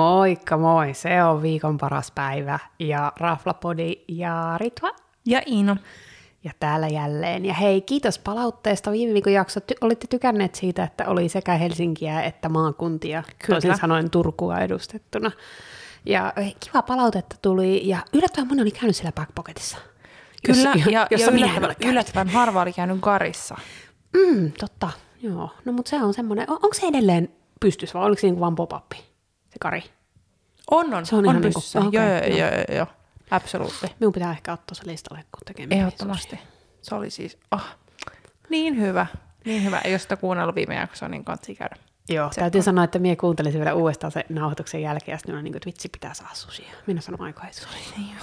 Moikka moi, se on viikon paras päivä ja Raflapodi ja Ritva Ja Iino. ja täällä jälleen. Ja hei, kiitos palautteesta. Viime viikon jakso ty- olitte tykänneet siitä, että oli sekä Helsinkiä että maakuntia, Kyllä. toisin sanoen Turkua edustettuna. Ja hei, kiva palautetta tuli ja yllättävän moni oli käynyt siellä backpocketissa. Kyllä, jossa, ja, jossa ja yllättävän, yllättävän harva oli käynyt Garissa. Mm, totta, joo. No mutta se on semmoinen, on, onko se edelleen pystyssä vai oliko se niinku vaan pop-up, se kari? On, on, Se on on, ihan on pystyssä. okei, joo, joo, joo. joo. Absoluutti. Minun pitää ehkä ottaa se listalle, kun tekee Ehdottomasti. Se oli siis, ah, niin hyvä. Niin hyvä. Jos sitä kuunnellut viime jaksoa, niin kannattaa käydä. Joo, Se täytyy on- sanoa, että minä kuuntelisin vielä uudestaan sen nauhoituksen jälkeen, ja sitten minä niin kuin, että vitsi pitää saada susia. Minä sanon aika ei susia. Niin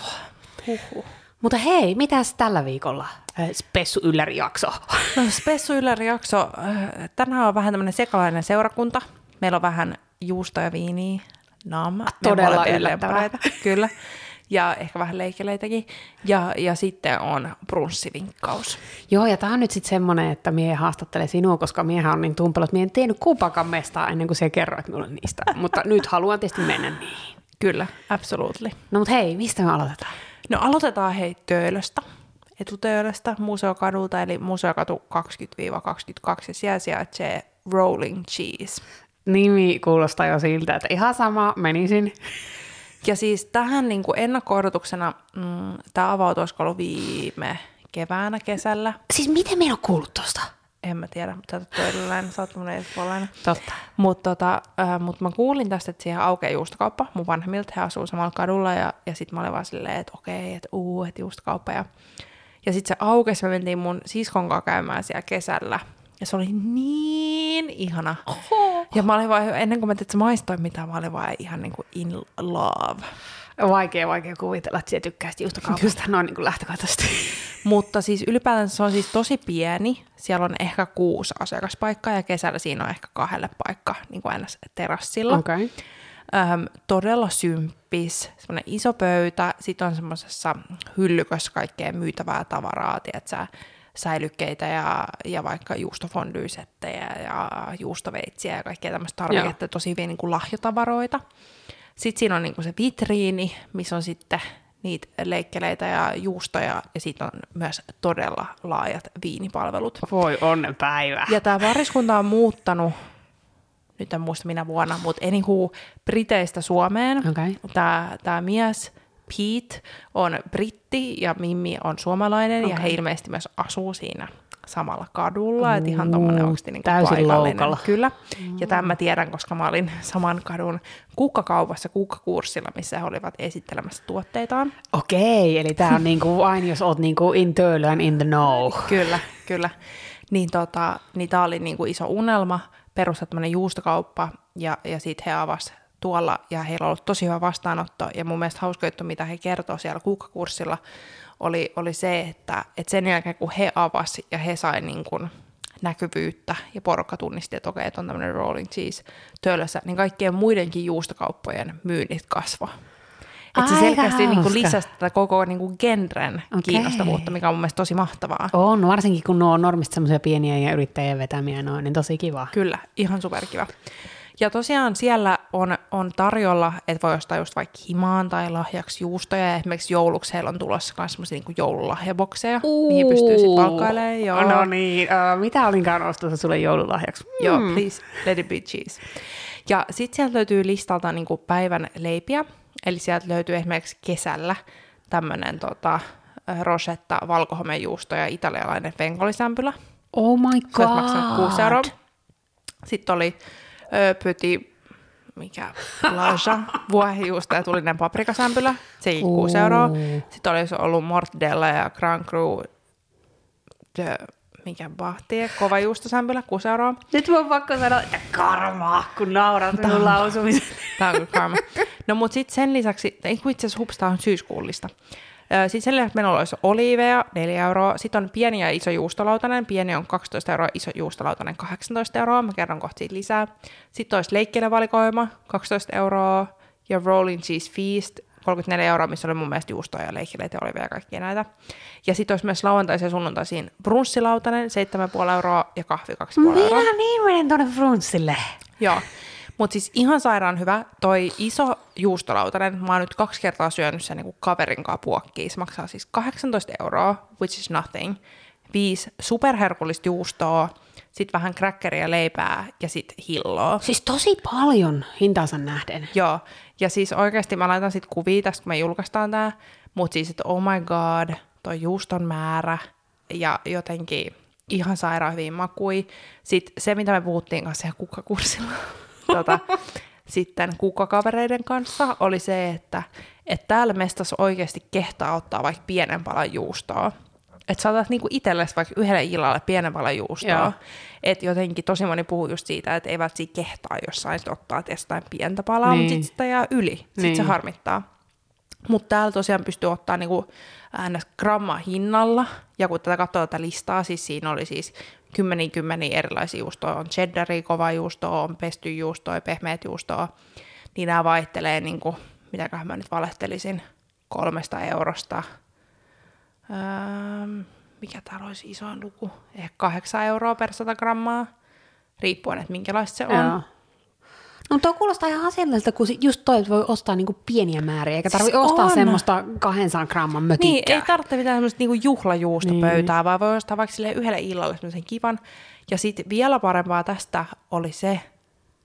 Huhhuh. Mutta hei, mitäs tällä viikolla? Spessu Ylläri-jakso. No Spessu Ylläri-jakso. Tänään on vähän tämmöinen sekalainen seurakunta. Meillä on vähän juusta ja viiniä. Nam. Me Todella yllättävää. Kyllä. Ja ehkä vähän leikeleitäkin. Ja, ja sitten on brunssivinkkaus. Joo, ja tämä on nyt sitten semmoinen, että mie haastattelen sinua, koska miehän on niin tumpelo, että mie en tiennyt kumpakaan mestaa ennen kuin se kerroit minulle niistä. Mutta nyt haluan tietysti mennä niihin. Kyllä, absolutely. No mutta hei, mistä me aloitetaan? No aloitetaan hei Töölöstä, etutöölöstä, Museokadulta, eli Museokatu 20-22, ja siellä sijaitsee Rolling Cheese. Nimi kuulostaa jo siltä, että ihan sama, menisin. Ja siis tähän niin kuin ennakko-odotuksena, mm, tämä avautui olisiko ollut viime keväänä, kesällä, Siis miten me on kuullut tosta? en mä tiedä, mutta sä oot töölöläinen, sä oot mun espoolainen. Totta. Mutta tota, äh, mut mä kuulin tästä, että siihen aukeaa juustokauppa mun vanhemmilta, he asuu samalla kadulla ja, ja sitten mä olin vaan silleen, että okei, että uu, että juustokauppa. Ja, ja sitten se aukesi, me mentiin mun siskon kanssa käymään siellä kesällä ja se oli niin ihana. Oho. Ja mä olin vaan, ennen kuin mä teet, se maistoi mitään, mä olin vaan ihan niin kuin in love. Vaikea, vaikea kuvitella, että sinä tykkäisit juustokaupasta noin niin kuin lähtökohtaisesti. Mutta siis ylipäätään se on siis tosi pieni. Siellä on ehkä kuusi asiakaspaikkaa ja kesällä siinä on ehkä kahdelle paikka niin kuin aina terassilla. Okay. Öm, todella symppis, semmoinen iso pöytä, sitten on semmoisessa hyllykössä kaikkea myytävää tavaraa, tiedätkö, säilykkeitä ja, ja vaikka juustofondyysettejä ja juustoveitsiä ja kaikkea tämmöistä tarviketta, tosi hyviä niin kuin lahjatavaroita. Sitten siinä on niin kuin se vitriini, missä on sitten niitä leikkeleitä ja juustoja, ja sitten on myös todella laajat viinipalvelut. Voi onnen päivä. Ja tämä pariskunta on muuttanut, nyt en muista minä vuonna, mutta anywho, Briteistä Suomeen. Tämä, tämä mies, Pete, on britti ja Mimmi on suomalainen, okay. ja he ilmeisesti myös asuu siinä samalla kadulla, että ihan tommonen Uu, oikeasti niin täysin paikallinen. loukalla. Kyllä, ja tämän mä tiedän, koska mä olin saman kadun kukkakaupassa kukkakurssilla, missä he olivat esittelemässä tuotteitaan. Okei, eli tämä on niinku aina, jos oot niinku in Töölön in the know. Kyllä, kyllä. Niin, tota, niin tämä oli niinku iso unelma, perustaa tämmöinen juustokauppa, ja, ja sitten he avas tuolla, ja heillä on ollut tosi hyvä vastaanotto, ja mun mielestä hauska juttu, mitä he kertoo siellä kuukkakurssilla, oli, oli se, että, että sen jälkeen kun he avasi, ja he sai niin kuin näkyvyyttä, ja porukka tunnisti, että okei, että on tämmöinen rolling cheese töölössä, niin kaikkien muidenkin juustokauppojen myynnit kasvoi. Että se selkeästi niin kuin lisäsi tätä koko niin kuin genren Okei. kiinnostavuutta, mikä on mun mielestä tosi mahtavaa. On, varsinkin kun nuo on normista semmoisia pieniä ja yrittäjien vetämiä noin, niin tosi kiva. Kyllä, ihan superkiva. Ja tosiaan siellä on, on tarjolla, että voi ostaa just vaikka himaan tai lahjaksi juustoja. Ja esimerkiksi jouluksi heillä on tulossa myös semmoisia niin joululahjabokseja, mihin pystyy sitten valkkailemaan. Joo, No niin, uh, mitä olinkaan ostossa sulle joululahjaksi? joo please, let it be cheese. Ja sitten sieltä löytyy listalta niin kuin päivän leipiä. Eli sieltä löytyy esimerkiksi kesällä tämmöinen tota, rosetta, valkohomejuusto ja italialainen venkolisämpylä. Oh my Se god. maksanut 6 euroa. Sitten oli ö, pyti, mikä, laja, vuohijuusto ja tulinen paprikasämpylä, sekin 6 euroa. Sitten olisi ollut mortdella ja Grand Cru, de, mikä bahtie, kova juustosämpylä, 6 euroa. Nyt mun on pakko sanoa, että karmaa, kun naurat minun lausumisen. Tämä on karma. No mutta sitten sen lisäksi, itse asiassa hups, tää on syyskuullista. Sitten sen lisäksi meillä olisi oliiveja, 4 euroa. Sitten on pieni ja iso juustolautanen. Pieni on 12 euroa, iso juustolautanen 18 euroa. Mä kerron kohta siitä lisää. Sitten olisi leikkelövalikoima, 12 euroa. Ja Rolling Cheese Feast, 34 euroa, missä oli mun mielestä juustoa ja leikkeleitä ja oliveja ja kaikkia näitä. Ja sitten olisi myös lauantaisiin ja sunnuntaisiin brunssilautanen, 7,5 euroa ja kahvi 2,5 euroa. Minä niin menen tuonne frunssille. Joo. Mutta siis ihan sairaan hyvä. Toi iso juustolautanen, mä oon nyt kaksi kertaa syönyt sen niin kaverin kanssa puokkiin. Se maksaa siis 18 euroa, which is nothing. Viisi superherkullista juustoa, sitten vähän crackeria, leipää ja sitten hilloa. Siis tosi paljon hintansa nähden. Joo, ja siis oikeasti mä laitan sitten kuvia tästä, kun me julkaistaan tää, mutta siis, että oh my god, toi juuston määrä ja jotenkin ihan sairaan hyvin makui. Sitten se, mitä me puhuttiin kanssa ihan kukkakurssilla, tota, sitten kukkakavereiden kanssa, oli se, että, että täällä mestassa oikeasti kehtaa ottaa vaikka pienen palan juustoa. Että saatat niinku itsellesi vaikka yhdelle illalle pienen palan juustoa. Että jotenkin tosi moni puhuu just siitä, että eivät siinä kehtaa jossain sit ottaa jostain pientä palaa, niin. mutta sitten sitä jää yli. Sitten niin. se harmittaa. Mutta täällä tosiaan pystyy ottaa niinku ns. gramma hinnalla. Ja kun tätä katsoo tätä listaa, siis siinä oli siis kymmeniä kymmeniä erilaisia juustoja. On cheddari, kova juusto, on pesty juustoa, pehmeät juustoa. Niin nämä vaihtelee, niinku, mitäköhän mä nyt valehtelisin, kolmesta eurosta. Öö, mikä täällä olisi isoin luku? Ehkä kahdeksan euroa per 100 grammaa, riippuen, että minkälaista se on. Joo. No tuo kuulostaa ihan asialliselta, kun just toi, voi ostaa niinku pieniä määriä, eikä tarvitse Siis ostaa on. semmoista 200 gramman mökikkää. Niin, ei tarvitse mitään semmoista niinku juhlajuustopöytää, niin. vaan voi ostaa vaikka sille yhdelle illalle semmoisen kivan. Ja sitten vielä parempaa tästä oli se,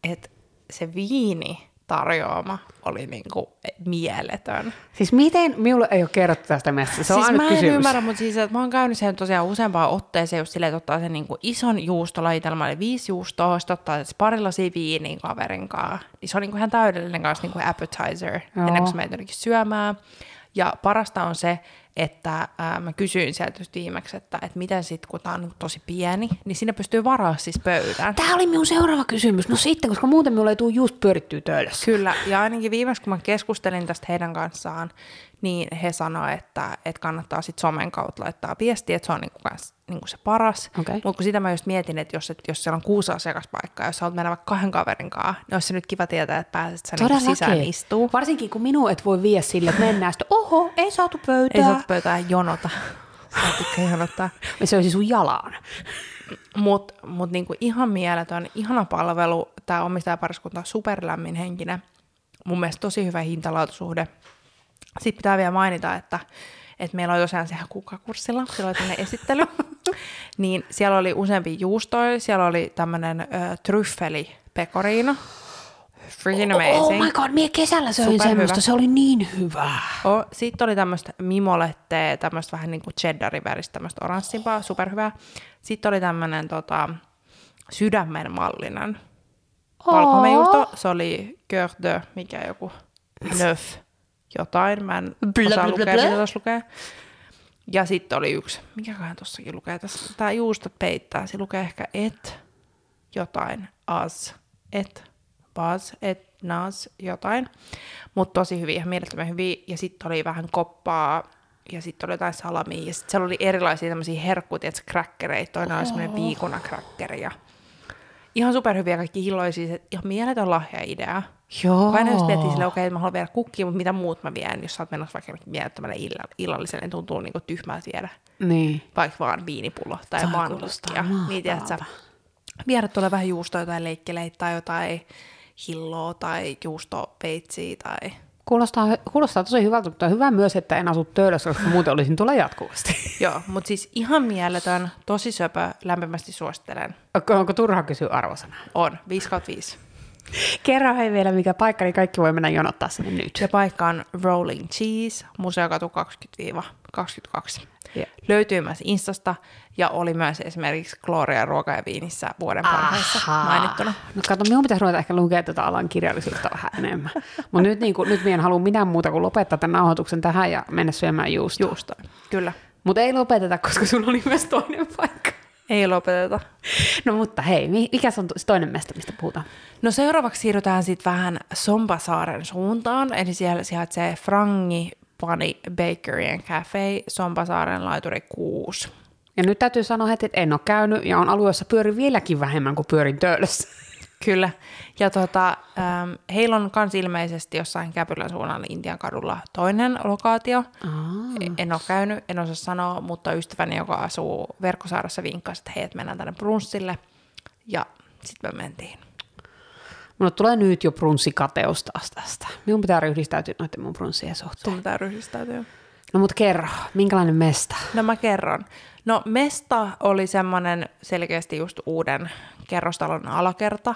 että se viini tarjoama oli niinku mieletön. Siis miten, minulle ei ole kerrottu tästä mestasta, se on siis mä en kysymys. ymmärrä, mutta siis, että mä oon käynyt sen tosiaan useampaan otteeseen just silleen, että ottaa sen niinku ison juustolajitelman, eli viisi juustoa, sitten ottaa se pari lasia viiniä kaverin kanssa. Niin se on niinku ihan täydellinen kanssa niinku appetizer, Joo. ennen kuin sä menet syömään. Ja parasta on se, että ää, mä kysyin sieltä just viimeksi, että, että miten sitten, kun tää on nyt tosi pieni, niin sinne pystyy varaa siis pöytään. Tämä oli minun seuraava kysymys. No sitten, koska muuten minulle ei tule just pyörittyä töölössä. Kyllä, ja ainakin viimeksi kun mä keskustelin tästä heidän kanssaan, niin he sanoivat, että, että kannattaa sitten somen kautta laittaa viestiä, että se on niinku kans, niinku se paras. Okei. Mutta kun sitä mä just mietin, että jos, et, jos siellä on kuusi asiakaspaikkaa, jos sä haluat mennä vaikka kahden kaverin kanssa, niin olisi se nyt kiva tietää, että pääset sä niinku sisään istuu. Varsinkin kun minun et voi vie sille, että mennään sitten, oho, ei saatu pöytää. Ei saa pöytään jonota. Tykkää jonottaa. Se olisi sun jalaan. Mutta mut niinku ihan mieletön, ihana palvelu. Tämä omistajapariskunta on superlämmin henkinen. Mun mielestä tosi hyvä hintalaatusuhde. Sitten pitää vielä mainita, että, että meillä oli tosiaan siellä kukkakurssilla, siellä oli tämmöinen esittely. niin siellä oli useampi juustoja, siellä oli tämmöinen tryffeli pecorino. Freaking amazing. Oh my god, mie kesällä söin Superhyvä. semmoista, se oli niin hyvää. Oh, sitten oli tämmöistä mimolettea, tämmöistä vähän niin kuin cheddarin väristä, tämmöistä oranssimpaa, superhyvää. Sitten oli tämmöinen tota, sydämen mallinen valkomejuusto. Se oli cœur de, mikä joku, neuf, jotain. Mä en Blä, osaa blä, lukea, mitä tuossa lukee. Ja sitten oli yksi, mikäköhän tossakin lukee tässä. Tää juustot peittää, se lukee ehkä et jotain, as, et, bas, et, nas, jotain. Mutta tosi hyviä, ihan mielettömän hyviä. Ja sitten oli vähän koppaa, ja sitten oli jotain salamia, ja sitten siellä oli erilaisia tämmöisiä herkkuja, tiedätkö, kräkkereitä. Toinen oli semmoinen viikunakräkkeri, ja ihan superhyviä kaikki hilloja, siis et ihan mieletön lahja-idea. Joo. Aina just miettii silleen, okei, okay, mä haluan viedä kukkia, mutta mitä muut mä vien, jos sä oot menossa vaikka mielettömälle illa- illalliselle, niin tuntuu niinku tyhmältä viedä Niin. vaikka vaan viinipullo tai vaan kukkia. Niin tiedät sä, mahtavalta. viedä tuolle vähän juustoa tai leikkeleitä tai jotain hilloa tai juustopeitsiä tai... Kuulostaa, kuulostaa tosi hyvältä, mutta on hyvä myös, että en asu töölössä, koska muuten olisin tulla jatkuvasti. Joo, mutta siis ihan mieletön, tosi söpö, lämpimästi suosittelen. Onko, onko turha kysyä arvosana? On, 5 kautta 5. Kerro hei vielä, mikä paikka, niin kaikki voi mennä jonottaa sinne nyt. Ja paikka on Rolling Cheese, Museokatu 20-22. Yeah. Löytyy myös Instasta ja oli myös esimerkiksi Gloria ruoka ja viinissä vuoden parhaissa mainittuna. No kato, minun pitäisi ruveta ehkä lukea tätä alan kirjallisuutta vähän enemmän. Mutta nyt, niin kuin, nyt minä en halua mitään muuta kuin lopettaa tämän nauhoituksen tähän ja mennä syömään juustoa. Juustoa. Kyllä. Mutta ei lopeteta, koska sulla oli myös toinen paikka. Ei lopeteta. No mutta hei, mi- mikä se on toinen mesta, mistä puhutaan? No seuraavaksi siirrytään sitten vähän Sombasaaren suuntaan, eli siellä sijaitsee Frangi Pani Bakery and Cafe, Sombasaaren laituri 6. Ja nyt täytyy sanoa heti, että en ole käynyt ja on alueessa pyörin vieläkin vähemmän kuin pyörin töölössä. Kyllä. Ja tota, ähm, heillä on kans ilmeisesti jossain Käpylän suunnalla Intian kadulla toinen lokaatio. Aa. En ole käynyt, en osaa sanoa, mutta ystäväni, joka asuu Verkkosaarassa, vinkkasi, että hei, että mennään tänne brunssille. Ja sitten me mentiin. Mulle tulee nyt jo brunssikateus taas tästä. Minun pitää ryhdistäytyä noiden mun brunssien suhteen. Sun pitää ryhdistäytyä. No mut kerro, minkälainen mesta? No mä kerron. No mesta oli semmoinen selkeästi just uuden kerrostalon alakerta.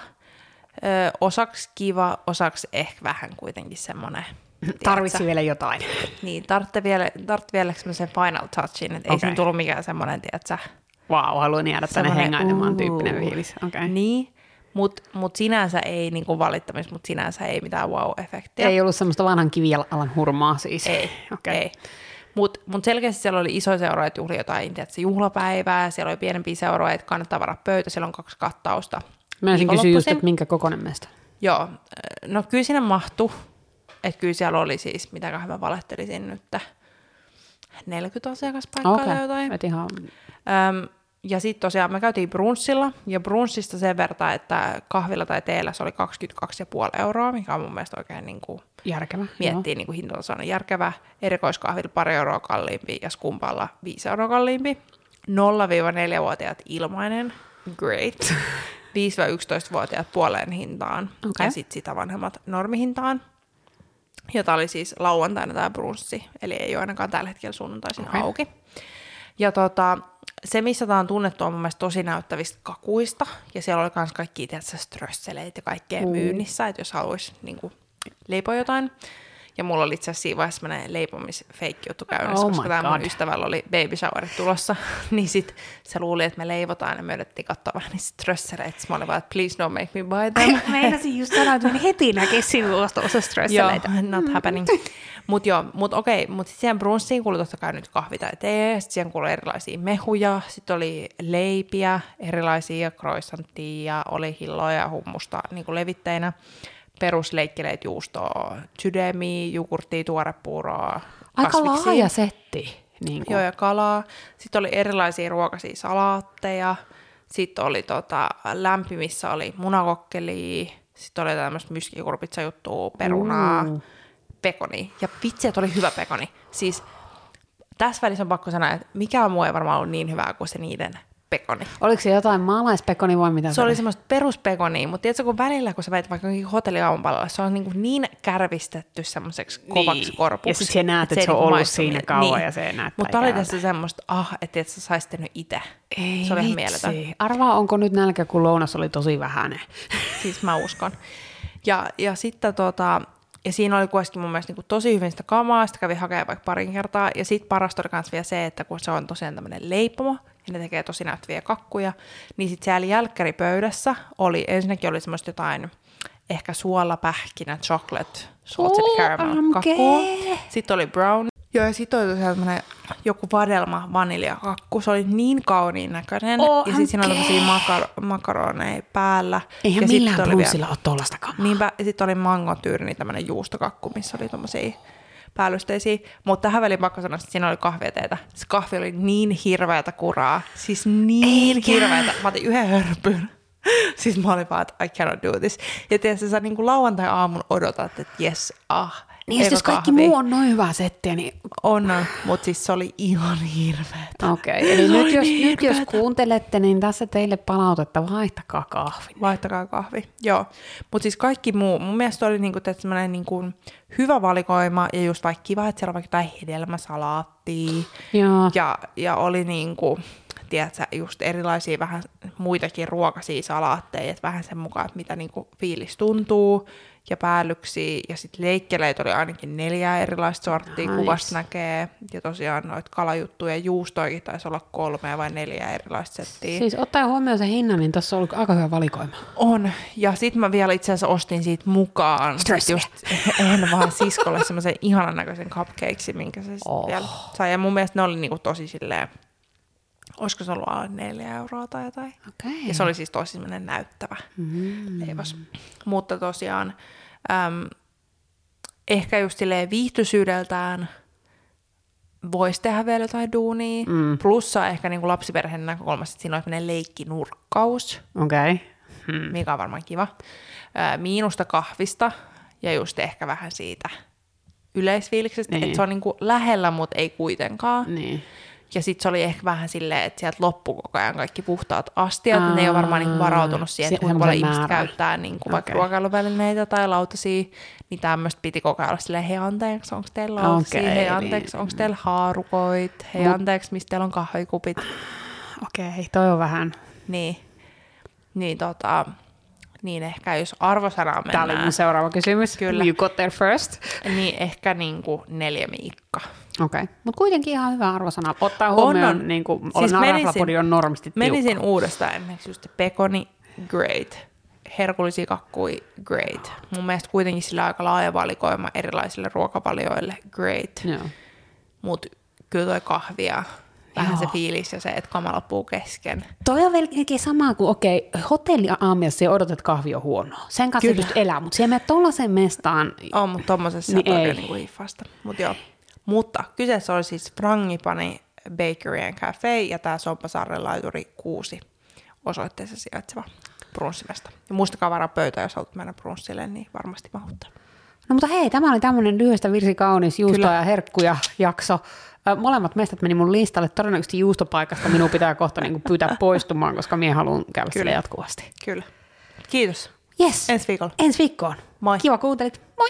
Ö, osaksi kiva, osaksi ehkä vähän kuitenkin semmoinen. Tarvitsi vielä jotain. Niin, tarvitse vielä, tarvitse vielä semmoisen final touchin, että okay. ei sen tullut mikään semmoinen, tiedätkö, Vau, wow, haluan jäädä tänne hengailemaan uu. tyyppinen fiilis. Okay. Niin, mutta mut sinänsä ei niinku valittamista, mutta sinänsä ei mitään wow-efektiä. Ei ollut semmoista vanhan kivialan hurmaa siis. Ei, okay. ei. Mutta mut selkeästi siellä oli isoja seuroja, että juhli jotain tiedätkö, juhlapäivää, siellä oli pienempiä seuroja, että kannattaa varaa pöytä, siellä on kaksi kattausta. Mä olisin kysyä just, että minkä kokoinen mesta. Joo, no kyllä sinne mahtui. Että kyllä siellä oli siis, mitäköhän mä valehtelisin nyt, 40 asiakaspaikkaa Okei, tai jotain. et ihan... Öm, ja sitten tosiaan me käytiin brunssilla, ja brunssista sen verran, että kahvilla tai teellä se oli 22,5 euroa, mikä on mun mielestä oikein niin kuin Järkevä. miettii niin kuin hintatasona järkevä. Erikoiskahvilla pari euroa kalliimpi ja skumpalla 5 euroa kalliimpi. 0-4-vuotiaat ilmainen, great. 5-11-vuotiaat puoleen hintaan Okei. ja sitten sitä vanhemmat normihintaan. Ja tämä oli siis lauantaina tämä brunssi, eli ei ole ainakaan tällä hetkellä sunnuntaisin Okei. auki. Ja tota, se, missä tämä on tunnettu, on mun mielestä tosi näyttävistä kakuista. Ja siellä oli myös kaikki tiedätkö, strösseleitä ja kaikkea Mm. myynnissä, että jos haluaisi niin kuin, leipoa jotain. Ja mulla oli itse asiassa siinä vaiheessa semmoinen leipomisfeikki juttu käynnissä, Oh koska tämä mun ystävällä oli baby showerit tulossa. niin sit se luuli, että me leivotaan ja me yritettiin katsoa vähän niistä strösseleitä. Mä olin vaan, että please don't make me buy them. Meinasin just sanoa, että heti näkee sinua ostamassa Joo, stresseleitä. not happening. Mutta joo, mut okei, mutta sitten siihen brunssiin kuului totta kai nyt kahvi tai tee, sitten siihen kuului erilaisia mehuja, sitten oli leipiä, erilaisia croissanttia ja oli hilloja ja hummusta niin levitteinä, perusleikkeleitä, juustoa, sydämiä, jogurttia, tuorepuuroa, Aika kasviksia. laaja setti. Niin kuin. Joo, ja kalaa. Sitten oli erilaisia ruokaisia salaatteja. Sitten oli tota, lämpimissä oli munakokkelia. Sitten oli tämmöistä myskikurpitsa-juttua, perunaa, Mm. pekoni. Ja vitsi, että oli hyvä pekoni. Siis tässä välissä on pakko sanoa, että mikään muu ei varmaan ollut niin hyvää kuin se niiden pekoni. Oliko se jotain maalaispekoni vai mitä Se oli semmoista peruspekonia, mutta tiedätkö, kun välillä, kun sä veit vaikka hotelliaamupalalla, se on niin, kuin niin kärvistetty semmoiseksi kovaksi Niin. korpuksi. Ja sit sä näet, että ei se on niinku ollut maistu siinä kauan ja se näyttää Mutta oli tässä semmoista, ah, että et sä saisit tehnyt itse. Ei se oli ihan vitsi. mieletön. Arvaa, onko nyt nälkä, kun lounas oli tosi vähäinen. Siis mä uskon. Ja, ja sitten tota, ja siinä oli kuitenkin mun mielestä niin tosi hyvin sitä kamaa, sitä kävi hakemaan vaikka parin kertaa. Ja sitten parasta oli myös vielä se, että kun se on tosiaan tämmöinen leipomo, ja ne tekee tosi näyttäviä kakkuja, niin sitten siellä jälkkäripöydässä oli, ensinnäkin oli semmoista jotain, ehkä suola, pähkinä, chocolate, salted Oh, caramel OMG. kakkua. Sitten oli brown. Joo, ja sitten oli tosiaan semmoinen joku vadelma vaniljakakku. Se oli niin kauniin näköinen. Ja sitten siinä oli tämmöisiä makar- makaroneja päällä. Eihän ja sit millään vielä- brunssilla ole tollasta kamaa. Niinpä, ja sitten oli mangotyyrini tämmöinen juustokakku, missä oli tommosia päällysteisiä. Mutta tähän väliin pakko sanoa, että siinä oli kahvieteitä. Se kahvi oli niin hirveätä kuraa. Siis niin Eikä. hirveätä. Mä otin yhden hörpyn. Siis mä olin vaan, että I cannot do this. Ja tiedätkö, sä niin kuin lauantai-aamun odotat, että yes, ah, Niin, eka jos kaikki muu on noin hyvää settiä, niin On, mutta siis se oli ihan hirveätä. okei. Okay. Eli Se nyt jos, niin nyt jos hirveetä. kuuntelette, niin tässä teille palautetta, vaihtakaa kahvi. Vaihtakaa kahvi, joo. Mutta siis kaikki muu, mun mielestä oli niinku, semmoinen niinku hyvä valikoima ja just vaikka kiva, että siellä on vaikka jotain hedelmäsalaattia. Joo. Ja, ja oli niinku, tiedätkö, just erilaisia vähän muitakin ruokaisia salaatteja, että vähän sen mukaan, että mitä niinku fiilis tuntuu ja päällyksiä. Ja sitten leikkeleitä oli ainakin neljä erilaista sorttia, Nice. kuvasta näkee. Ja tosiaan noita kalajuttuja ja juustoikin taisi olla kolme vai neljä erilaista settiä. Siis ottaen huomioon se hinnan, niin tässä on ollut aika hyvä valikoima. On. Ja sitten mä vielä itse asiassa ostin siitä mukaan. Stressiä. Just, en vaan siskolle semmoisen ihanan näköisen cupcakesin, minkä se oh. vielä sai. Ja mun mielestä ne oli niinku tosi silleen, olisiko se ollut alle neljä euroa tai jotain. Okei. Ja se oli siis tosi näyttävä Mm. leivos. Mutta tosiaan äm, ehkä just silleen viihtysyydeltään voisi tehdä vielä jotain duunia. Mm. Plussa ehkä niinku lapsiperheen näkökulmasta, että siinä on semmoinen leikkinurkkaus. Okay. Hmm. mikä on varmaan kiva. Ää, miinusta kahvista ja just ehkä vähän siitä yleisfiiliksestä, Niin. että se on niinku lähellä, mutta ei kuitenkaan. Niin. Ja sitten se oli ehkä vähän silleen, että sieltä loppu koko ajan kaikki puhtaat astiat. Aa, ne ei ole varmaan niin varautunut siihen, että kuinka paljon ihmiset käyttää niin kuin vaikka okay. ruokailuvälineitä tai lautasia. Niin tämmöistä piti koko ajan olla silleen, hei anteeksi, onko teillä lautasia? Okay, hei anteeksi, niin. onko teillä haarukoit? Hei Mut... anteeksi, mistä teillä on kahvikupit? Okei, okay, toi on vähän. Niin. Niin tota, niin ehkä jos arvosanaa mennään. Tämä oli mun seuraava kysymys. Kyllä. You got there first. Niin ehkä niin kuin neljä miikka. Okei, okay. mutta kuitenkin ihan hyvä arvosana. Ottaa huomioon, on, on. niin kuin siis menisin, on normisti tiukka. Menisin uudestaan esimerkiksi just pekoni, great. Herkullisia kakkui, great. Mun mielestä kuitenkin sillä aika laaja valikoima erilaisille ruokavalioille, great. Mutta kyllä toi kahvia, vähän Joo. se fiilis ja se, että kama loppuu kesken. Toi on melkein sama kuin, okei, okay, hotelli aamiassa ja odotat, että kahvi on huonoa. Sen kanssa Kyllä. elää, mutta siellä menet tollaiseen mestaan. On, mutta tommosessa niin ei. Niin kuin hiffasta. Mut joo. Mutta kyseessä oli siis Frangipani Bakery and Cafe ja tämä Sompasaaren laituri 6 osoitteessa sijaitseva brunssimesta. Ja muistakaa varaa pöytä, jos haluat mennä brunssille, niin varmasti mahuttaa. No mutta hei, tämä oli tämmöinen lyhyestä virsi kaunis juustoa ja herkkuja jakso. Molemmat mestat meni mun listalle. Todennäköisesti juustopaikasta minun pitää kohta niin pyytää poistumaan, koska minä haluan käydä Kyllä. jatkuvasti. Kyllä. Kiitos. Yes. Ensi viikolla. Ensi viikkoon. Moi. Kiva kuuntelit. Moi.